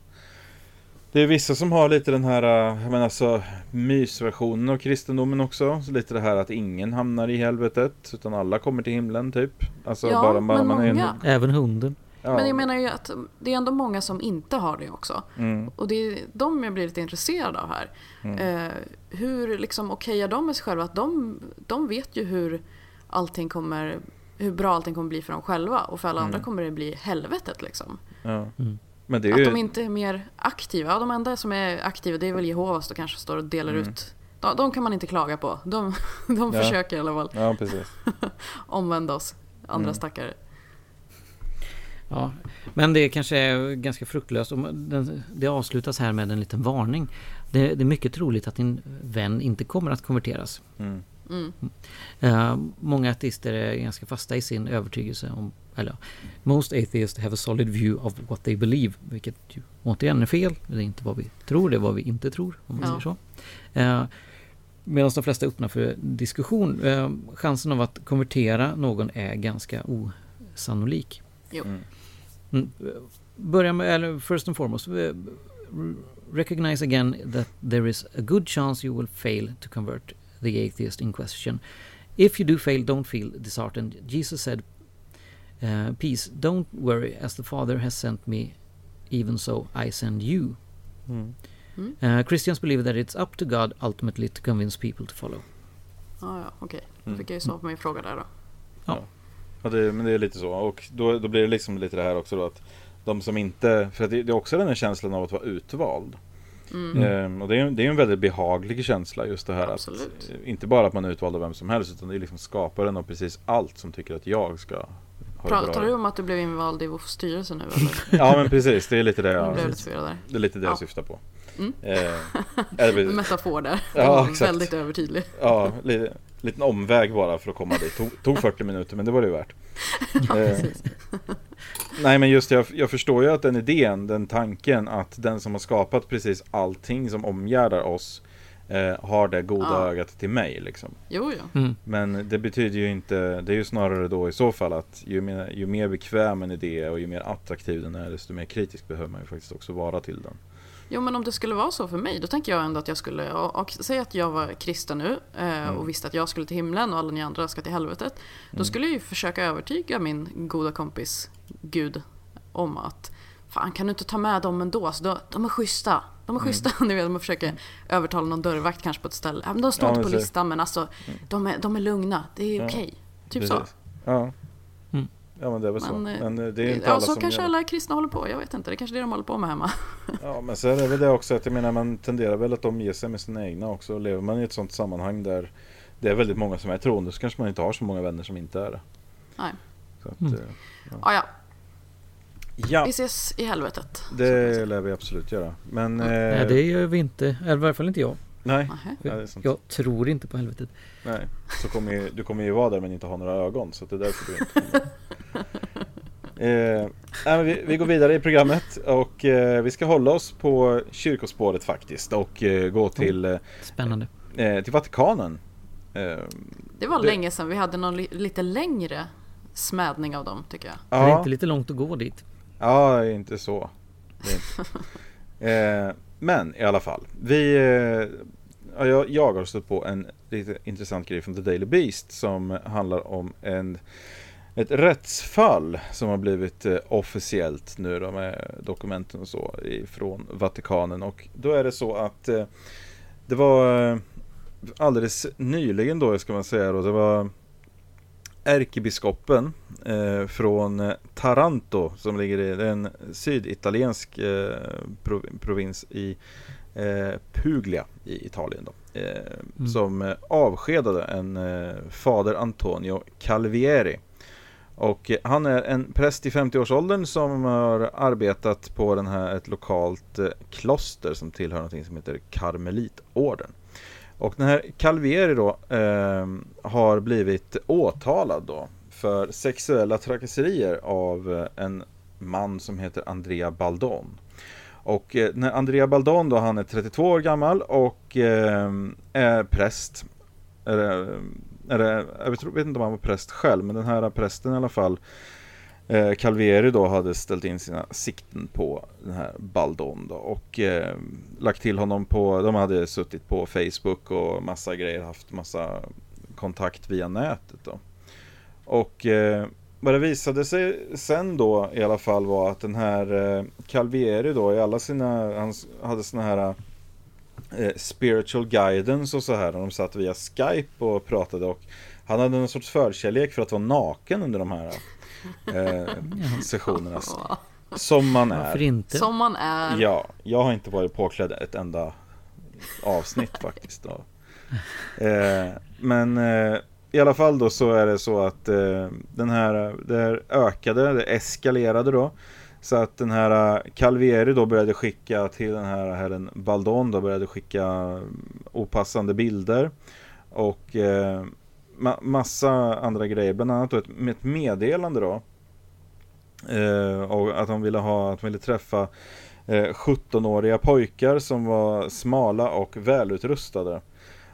Det är vissa som har lite den här, äh, jag menar alltså mysversionen av kristendomen också. Så lite det här att ingen hamnar i helvetet, utan alla kommer till himlen typ. Alltså Ja, bara, bara men man är en... många. Även hunden. Ja. Men jag menar ju att det är ändå många som inte har det också. Mm. Och det är de jag blir lite intresserad av här. Eh, hur liksom okejar de med sig själva? Att de, de vet ju hur allting kommer, hur bra allting kommer bli för dem själva. Och för alla andra kommer det bli helvetet liksom. Ja. Mm. Men det är Att ju... de inte är mer aktiva. Ja, de enda som är aktiva det är väl Jehovas då kanske står och delar ut. De, de kan man inte klaga på. De, de Ja. försöker i alla fall Ja, precis. omvända oss andra Mm. stackare. Ja, men det kanske är ganska fruktlöst. Det avslutas här med en liten varning. Det, det är mycket troligt att din vän inte kommer att konverteras. Mm. Mm. Eh, många ateister är ganska fasta i sin övertygelse om, eller Most atheists have a solid view of what they believe, vilket ju återigen är fel. Det är inte vad vi tror, det är vad vi inte tror, om man Ja. säger så. Eh, Medan de flesta är öppna för diskussion. Eh, chansen av att konvertera någon är ganska osannolik. Jo. Mm. Mm. Börja med, eller first and foremost, eh, recognize again that there is a good chance you will fail to convert the atheist in question. If you do fail, don't feel disheartened. Jesus said, uh, Peace, don't worry, as the Father has sent me, even so I send you. Mm. Mm. Uh, Christians believe that it's up to God ultimately to convince people to follow. Ja, ja, okej. Då Mm. fick jag ju svar på min fråga där då. Ja, det, men det är lite så. Och då, då blir det liksom lite det här också då att de som inte, för att det, det är också den här känslan av att vara utvald. Mm. Ehm, och det är, det är en väldigt behaglig känsla just det här Absolut. att inte bara att man är utvald av vem som helst utan det är liksom skaparen av precis allt som tycker att jag ska Pratar du om att du blev invald i WOFs styrelse nu eller? Ja men precis, det är lite det Jag det är lite det Ja. jag syftar på. Mm. En metafor där. Ja, exakt. väldigt övertydlig. ja, lite, liten omväg bara för att komma dit. Tog, tog 40 minuter men det var det ju värt. Ja, Eh. Nej men just jag, jag förstår ju att den idén, den tanken att den som har skapat precis allting som omgärdar oss eh, har det goda Ja. ögat till mig liksom. Jo, jo. Mm. Men det betyder ju inte, det är ju snarare då i så fall att ju mer, ju mer bekväm en idé är och ju mer attraktiv den är desto mer kritisk behöver man ju faktiskt också vara till den. Jo, men om det skulle vara så för mig, då tänker jag ändå att jag skulle, och, och säg att jag var kristen nu eh, Mm. och visste att jag skulle till himlen och alla ni andra ska till helvetet. Då skulle jag ju försöka övertyga min goda kompis Gud om att Fan, kan du inte ta med dem ändå? Så då, de är schyssta. De Mm. är schyssta. Ni vet, man försöker övertala någon dörrvakt kanske på ett ställe. De står Ja, inte på så- listan, men alltså de är, de är lugna. Det är Ja, okej. Typ så. Precis. Ja. Ja men det är väl Men, så. eh, Men eh, det är inte Ja, alla så som kanske gör alla kristna håller på. Jag vet inte. Det är kanske det de håller på med hemma. Ja men sen är det väl det också att jag menar man tenderar väl att omge sig med sina egna också. Lever man i ett sånt sammanhang där det är väldigt många som är troende så kanske man inte har så många vänner som inte är det. Nej. Så att, Mm. eh, Ja, ja. ja, Vi ses i helvetet. det lär vi absolut göra. Men... Mm. Eh, Nej, det gör vi inte. Eller i varje fall inte jag. Nej, ja, det är sant. Jag tror inte på helvetet. nej. Så kommer ju, du kommer ju vara där men inte ha några ögon. Så det är därför du inte. Eh, vi, vi går vidare i programmet och eh, vi ska hålla oss på kyrkospåret faktiskt och eh, gå till, eh, Spännande. eh, till Vatikanen. Eh, Det var Det- länge sedan vi hade någon li- lite längre smädning av dem tycker jag. Är det ja, inte lite långt att gå dit? ja, inte så. Men i alla fall, vi, eh, ja, jag, jag har stött på en lite intressant grej från The Daily Beast som handlar om en ett rättsfall som har blivit eh, officiellt nu då med dokumenten och så ifrån Vatikanen. Och då är det så att eh, det var eh, alldeles nyligen då ska man säga då det var ärkebiskopen eh, från Taranto som ligger i en syditaliensk eh, prov- provins i eh, Puglia i Italien då, eh, Mm. som avskedade en eh, fader Antonio Calvieri och han är en präst i 50-årsåldern som har arbetat på den här, ett lokalt eh, kloster som tillhör någonting som heter Karmelitorden. Och den här Calvieri då eh, har blivit åtalad då för sexuella trakasserier av eh, en man som heter Andrea Baldon. Och eh, när Andrea Baldon då, han är 32 år gammal och eh, är präst. Eller, ehm, eller, jag vet, vet inte om han var präst själv, men den här prästen i alla fall eh, Calveri då hade ställt in sina sikten på den här Baldon då och eh, lagt till honom på, de hade suttit på Facebook och massa grejer, haft massa kontakt via nätet då. Och eh, vad det visade sig sen då i alla fall var att den här eh, Calvieri då i alla sina, han hade såna här eh, eh, spiritual guidance och så här. De satt via Skype och pratade och han hade någon sorts förkärlek för att vara naken under de här eh, sessionerna. Som man är. Varför inte? Som man är. Ja, jag har inte varit påklädd ett enda avsnitt faktiskt. Då. Eh, men eh, i alla fall då så är det så att eh, den här, det här ökade, det eskalerade då. Så att den här eh, Calvieri då började skicka till den här herren Baldon då började skicka opassande bilder. Och eh, ma massa andra grejer, bland annat då ett, med ett meddelande då. Eh, och att han ville ha, att han ville träffa eh, 17-åriga pojkar som var smala och välutrustade.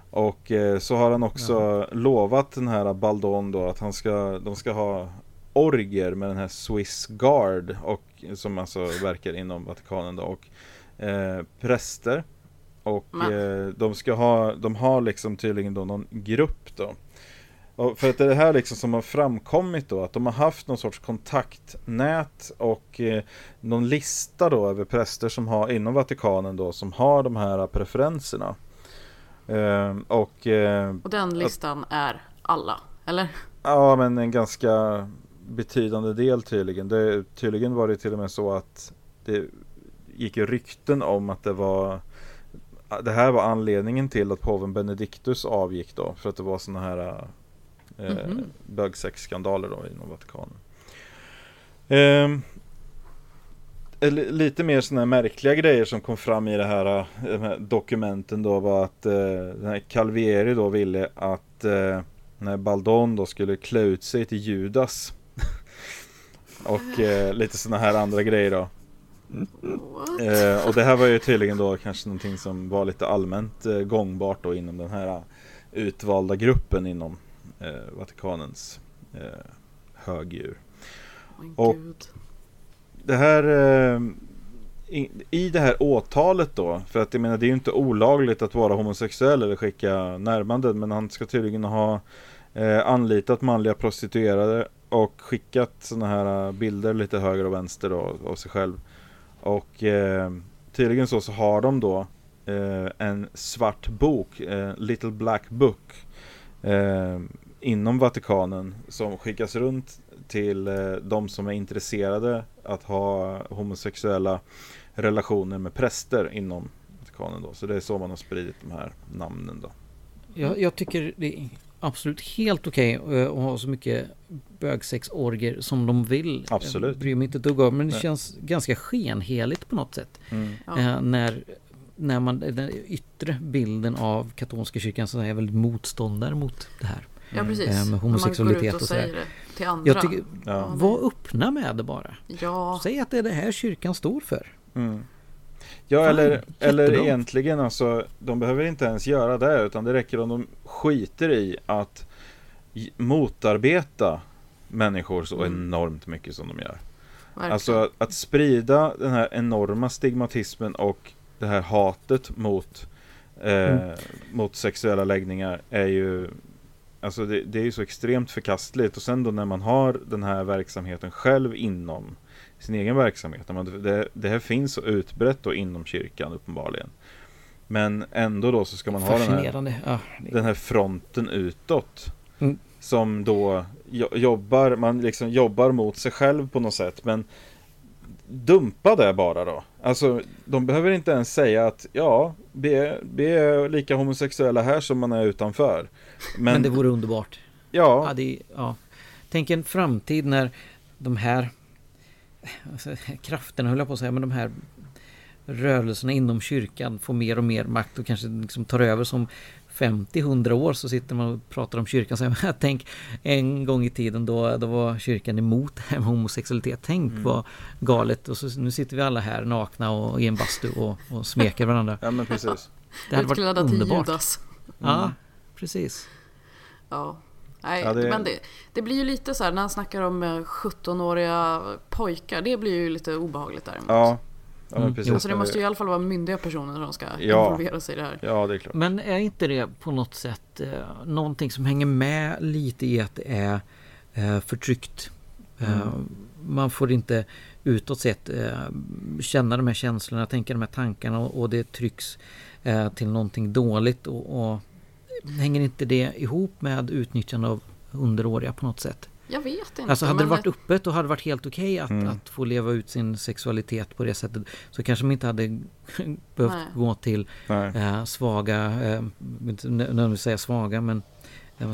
Och eh, så har han också ja. lovat den här Baldon då att han ska, de ska ha orger med den här Swiss Guard och, som alltså verkar inom Vatikanen då och eh, präster. Och eh, de ska ha, de har liksom tydligen då någon grupp då. Och för att det är det här liksom som har framkommit då att de har haft någon sorts kontaktnät och eh, någon lista då över präster som har inom Vatikanen då som har de här preferenserna. Eh, och, eh, och den listan att, är alla, eller? Ja, men en ganska betydande del tydligen. Det, tydligen var det till och med så att det gick rykten om att det var det här var anledningen till att påven Benediktus avgick då för att det var sådana här eh, mm -hmm. bögsexskandaler då inom Vatikanen. Eh, lite mer sådana märkliga grejer som kom fram i det här, eh, de här dokumenten då var att eh, Calvieri då ville att eh, när Baldon då skulle klä ut sig till Judas och eh, lite sådana här andra grejer då. Eh, och det här var ju tydligen då kanske någonting som var lite allmänt eh, gångbart då inom den här utvalda gruppen inom eh, Vatikanens eh, högdjur. Oh, och det här eh, i, i, det här åtalet då, för att jag menar det är ju inte olagligt att vara homosexuell eller skicka närmanden, men han ska tydligen ha eh, anlitat manliga prostituerade och skickat sådana här bilder lite höger och vänster då, av sig själv. Och eh, tydligen så, så har de då eh, en svart bok, eh, Little Black Book, eh, inom Vatikanen som skickas runt till eh, de som är intresserade att ha homosexuella relationer med präster inom Vatikanen då. Så det är så man har spridit de här namnen då. Jag, jag tycker det är absolut helt okej okay att ha så mycket bögsexorger som de vill. Absolut. Jag bryr mig inte ett dugg om, men det Nej. känns ganska skenheligt på något sätt. Mm. Eh, när, när man, den yttre bilden av katolska kyrkan så är väldigt motståndare mot det här. Ja precis. Eh, med homosexualitet och, och säger det till andra. Jag tycker, ja. Var öppna med det bara. Ja. Säg att det är det här kyrkan står för. Mm. Ja Fan, eller, eller egentligen alltså De behöver inte ens göra det utan det räcker om de skiter i att motarbeta människor så mm. enormt mycket som de gör. Verkligen. Alltså att sprida den här enorma stigmatismen och det här hatet mot, eh, mm. mot sexuella läggningar är ju Alltså det, det, är ju så extremt förkastligt och sen då när man har den här verksamheten själv inom sin egen verksamhet. Det, det här finns så utbrett då inom kyrkan uppenbarligen. Men ändå då så ska man ha den här, ja, den här fronten utåt. Mm. Som då jobbar, man liksom jobbar mot sig själv på något sätt. Men dumpa det bara då. Alltså, de behöver inte ens säga att ja, vi är, vi är lika homosexuella här som man är utanför. Men, Men det vore underbart. Ja. ja, det, ja. Tänk en framtid när de här alltså, krafterna, höll jag på att säga, men de här rörelserna inom kyrkan får mer och mer makt och kanske liksom tar över som 50-100 år så sitter man och pratar om kyrkan. Så jag tänk en gång i tiden då, då var kyrkan emot det här med homosexualitet. Tänk mm. vad galet. Och så, nu sitter vi alla här nakna och i en bastu och, och smeker varandra. ja men precis. Det hade varit underbart. Judas. Mm. Ja, precis. Ja. Nej, Ja, det- men det, det blir ju lite så här när han snackar om eh, 17-åriga pojkar. Det blir ju lite obehagligt däremot. Ja, ja men Mm, precis. Alltså det måste ju i alla fall vara myndiga personer som ska Ja. involvera sig i det här. Ja, det är klart. Men är inte det på något sätt eh, någonting som hänger med lite i att det är eh, förtryckt? Eh, Mm. man får inte utåt sett eh, känna de här känslorna, tänka de här tankarna och, och det trycks eh, till någonting dåligt. Och, och Hänger inte det ihop med utnyttjande av underåriga på något sätt? Jag vet inte. Alltså hade det varit öppet och hade varit helt okej att, Mm. att få leva ut sin sexualitet på det sättet så kanske man inte hade behövt Nej. gå till eh, svaga, eh, inte nö- nödvändigtvis säga svaga men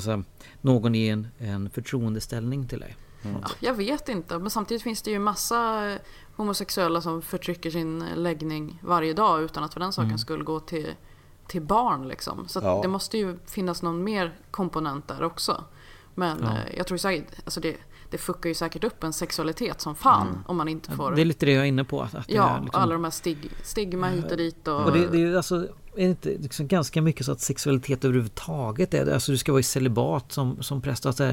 säga, någon i en, en förtroendeställning till dig. Ja, jag vet inte, men samtidigt finns det ju massa eh, homosexuella som förtrycker sin läggning varje dag utan att för den saken Mm. skulle gå till, till barn liksom. Så Ja. det måste ju finnas någon mer komponent där också. Men Ja. eh, jag tror säkert, alltså det, det fuckar ju säkert upp en sexualitet som fan Mm. om man inte får... Det är lite det jag är inne på. Att, att det ja, är liksom, alla de här stig, stigma hit och dit och... och det, det är alltså är det inte liksom ganska mycket så att sexualitet överhuvudtaget är Alltså du ska vara i celibat som, som präst. Att, eh,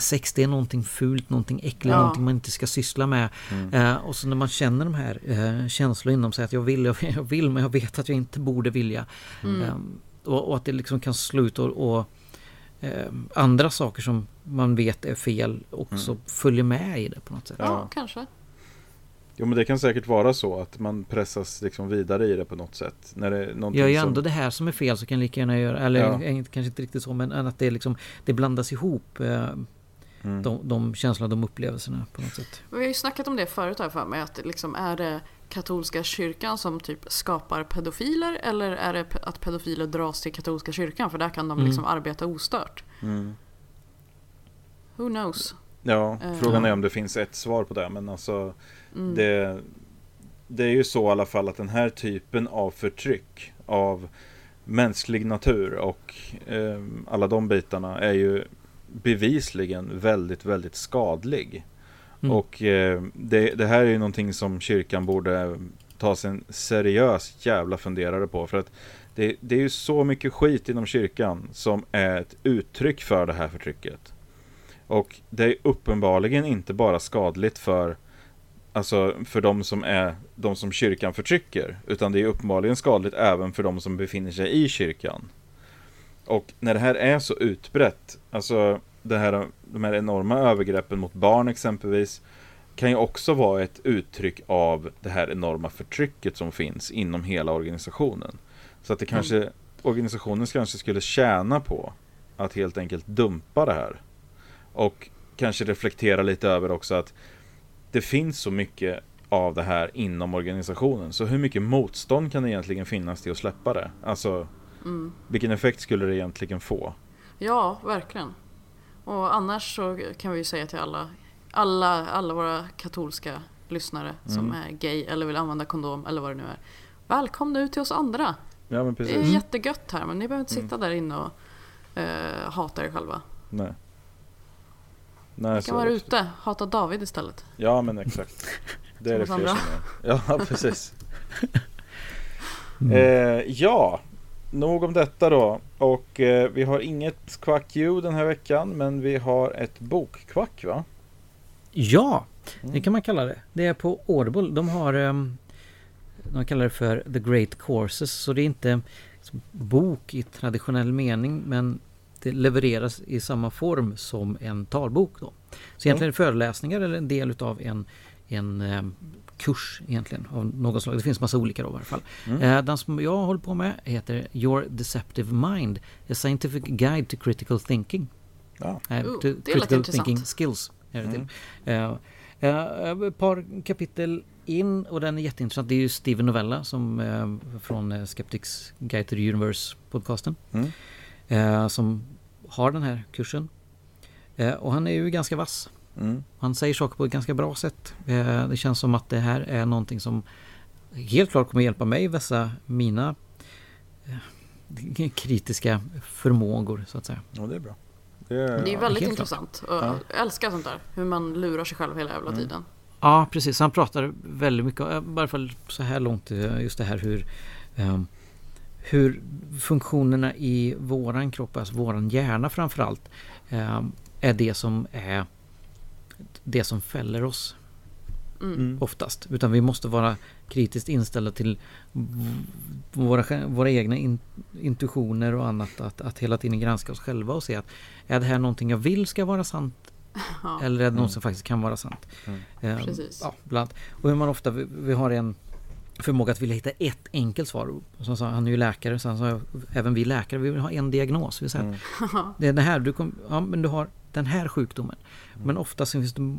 sex det är någonting fult, någonting äckligt, Ja. någonting man inte ska syssla med. Eh, och så när man känner de här eh, känslorna inom sig att jag vill, jag, jag vill men jag vet att jag inte borde vilja. Mm. Eh, och, och att det liksom kan slå ut och, och eh, andra saker som man vet är fel också följer med i det på något sätt. ja, Ja. kanske. Jo men det kan säkert vara så att man pressas liksom vidare i det på något sätt. När det är Gör ju som... ändå det här som är fel så kan jag lika gärna göra, eller Ja. kanske inte riktigt så men att det liksom Det blandas ihop eh, Mm. de, de känslorna, de upplevelserna på något sätt. Vi har ju snackat om det förut här för mig. Att liksom, är det katolska kyrkan som typ skapar pedofiler eller är det att pedofiler dras till katolska kyrkan? För där kan de Mm. liksom arbeta ostört. Mm. Who knows? Ja, Eh. frågan är om det finns ett svar på det. Men alltså Mm. det, det är ju så i alla fall att den här typen av förtryck av mänsklig natur och eh, alla de bitarna är ju bevisligen väldigt, väldigt skadlig. Mm. Och eh, det, det här är ju någonting som kyrkan borde ta sig en seriös jävla funderare på. För att det, det är ju så mycket skit inom kyrkan som är ett uttryck för det här förtrycket. Och det är uppenbarligen inte bara skadligt för Alltså för de som är de som kyrkan förtrycker Utan det är uppenbarligen skadligt även för de som befinner sig i kyrkan Och när det här är så utbrett Alltså det här, de här enorma övergreppen mot barn exempelvis Kan ju också vara ett uttryck av det här enorma förtrycket som finns inom hela organisationen Så att det kanske Organisationen kanske skulle tjäna på Att helt enkelt dumpa det här och kanske reflektera lite över också att det finns så mycket av det här inom organisationen. Så hur mycket motstånd kan det egentligen finnas till att släppa det? Alltså, Mm. vilken effekt skulle det egentligen få? Ja, verkligen. Och annars så kan vi ju säga till alla, alla, alla våra katolska lyssnare som Mm. är gay eller vill använda kondom eller vad det nu är. Välkomna ut till oss andra. Ja, men Det är precis. jättegött här men ni behöver inte Mm. sitta där inne och eh, hata er själva. Nej. Nej, Ni kan vara det. ute, hata David istället. Ja, men exakt. Det är det Som fler som är. Ja, precis. Mm. Eh, ja, nog om detta då. Och eh, vi har inget kvack-ljud den här veckan, men vi har ett bokkvack va? Ja, det Mm. kan man kalla det. Det är på Audible. De har ehm, De kallar det för The Great Courses. Så det är inte bok i traditionell mening men det levereras i samma form som en talbok. Då. Så egentligen det föreläsningar eller en del utav en, en ehm, kurs egentligen av något slag. Det finns massa olika då i varje fall. Mm. Eh, Den som jag håller på med heter Your Deceptive Mind A Scientific Guide to Critical Thinking. Ja. Eh, Ooh, to lät critical thinking skills. Är det Mm. till. Eh, eh, ett par kapitel in och den är jätteintressant. Det är ju Steven Novella som eh, från Skeptics Guide to the Universe podcasten. Mm. Eh, som har den här kursen. Eh, och han är ju ganska vass. Mm. Han säger saker på ett ganska bra sätt. Eh, det känns som att det här är någonting som helt klart kommer hjälpa mig vässa mina eh, kritiska förmågor så att säga. Ja, det är bra. Det Det är ju är, väldigt intressant. Ja. Jag älskar sånt där. Hur man lurar sig själv hela jävla Mm. tiden. Ja precis, han pratar väldigt mycket, i varje fall så här långt, eh, just det här hur ehm, hur funktionerna i våran kropp, alltså våran hjärna framförallt eh, är det som är det som fäller oss Mm. oftast. Utan vi måste vara kritiskt inställda till våra, våra egna in, intuitioner och annat. Att, att hela tiden granska oss själva och se att är det här någonting jag vill ska vara sant? Ja. Eller är det något som faktiskt kan vara sant? Eh, Precis. Ja, bland, och hur man ofta, vi, vi har en förmåga att vilja hitta ett enkelt svar. Som sa, han är ju läkare, så han sa även vi läkare, vi vill ha en diagnos. Vi säger att det är det här, du, kom, ja, men du har den här sjukdomen. Men ofta så finns det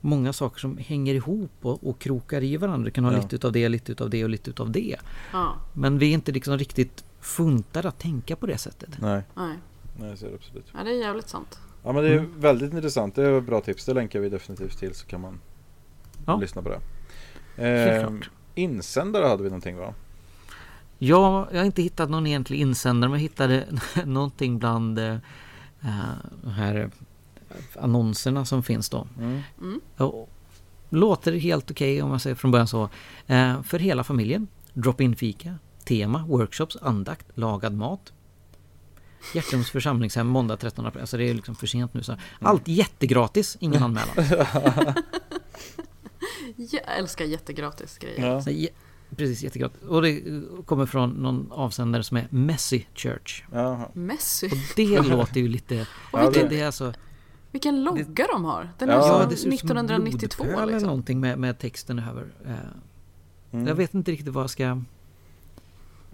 många saker som hänger ihop och, och krokar i varandra. Du kan ha Ja. lite utav det, lite utav det och lite utav det. Ja, Men vi är inte liksom riktigt funtade att tänka på det sättet. Nej, nej. nej så är det absolut. Ja, det är jävligt sant. Ja men det är väldigt intressant. Det är bra tips. Det länkar vi definitivt till så kan man Ja. lyssna på det. Eh, insändare hade vi någonting va? Ja, jag har inte hittat någon egentlig insändare men jag hittade någonting bland eh, eh, här annonserna som finns då. Mm. Och låter helt okej om man säger från början så. Eh, för hela familjen. Drop-in fika, tema, workshops, andakt, lagad mat. Hjärtums församlingshem måndag 13 april. Alltså det är liksom för sent nu. Så. Allt jättegratis, ingen anmälan. Jag älskar jättegratis grejer. Ja. Så, jä- precis, jättegratis. Och det kommer från någon avsändare som är Messy Church. Jaha. Messi. Och det låter ju lite... Och det, vilken, det är alltså... vilken logga de har. Den är Ja, ja, Ja, det som 1992 blodpöl eller liksom. någonting med, med texten över. Eh, Mm. Jag vet inte riktigt vad jag ska... Ja,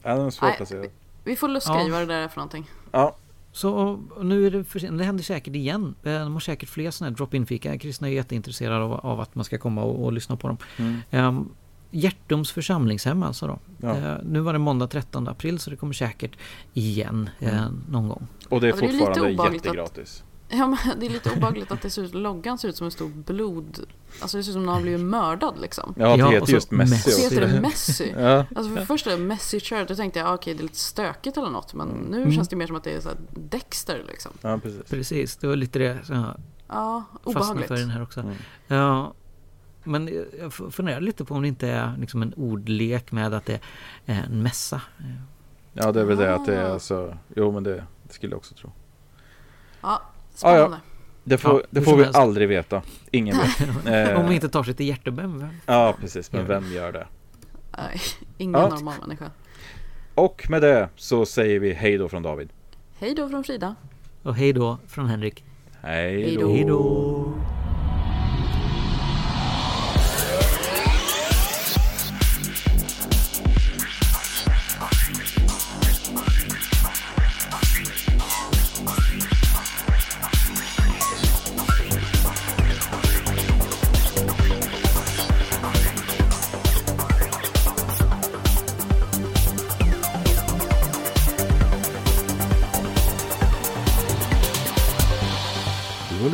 den är Nej. svårplacerad. Vi får luska i vad det där är för någonting. Ja. Så nu är det för sent. Det händer säkert igen. Eh, De har säkert fler sådana här drop-in fika. Kristna är jätteintresserade av, av att man ska komma och, och lyssna på dem. Mm. Um, Hjärtums församlingshem alltså då. Ja. Eh, nu var det måndag 13 april så det kommer säkert igen eh, någon gång. Och det är Ja, det är fortfarande obehagligt att- jättegratis. Ja, men det är lite obehagligt att det ser ut, loggan ser ut som en stor blod... Alltså det ser ut som någon har blivit mördad liksom. Ja, det Ja, och heter just Messi Messi. Så heter det Messi. Ja. Alltså för första Messi Church, då tänkte jag ah, okej det är lite stökigt eller något. Men nu Mm. känns det mer som att det är så här Dexter liksom. ja, precis. Precis, det var lite det som jag Ja, fastnade obehagligt. för den här också. Mm. Ja, men jag- funderar lite på om det inte är liksom en ordlek med att det är en mässa. Ja, det är väl det att det är Ah. alltså. Jo, men det, det skulle jag också tro. Ja, spännande. Det får, Ja, det får vi helst. aldrig veta. Ingen vet. Eh, Om vi inte tar sig till hjärtebem. Ja, precis. Men vem gör det? Nej, ingen Ja. normal människa. Och med det så säger vi hej då från David. Hej då från Frida. Och hej då från Henrik. Hej då. Hej då!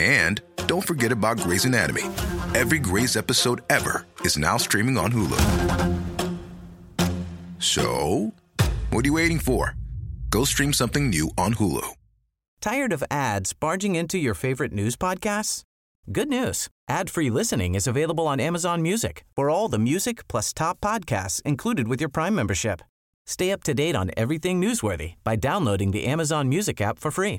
And don't forget about Grey's Anatomy. Every Grey's episode ever is now streaming on Hulu. So, what are you waiting for? Go stream something new on Hulu. Tired of ads barging into your favorite news podcasts? Good news. Ad-free listening is available on Amazon Music for all the music plus top podcasts included with your Prime membership. Stay up to date on everything newsworthy by downloading the Amazon Music app for free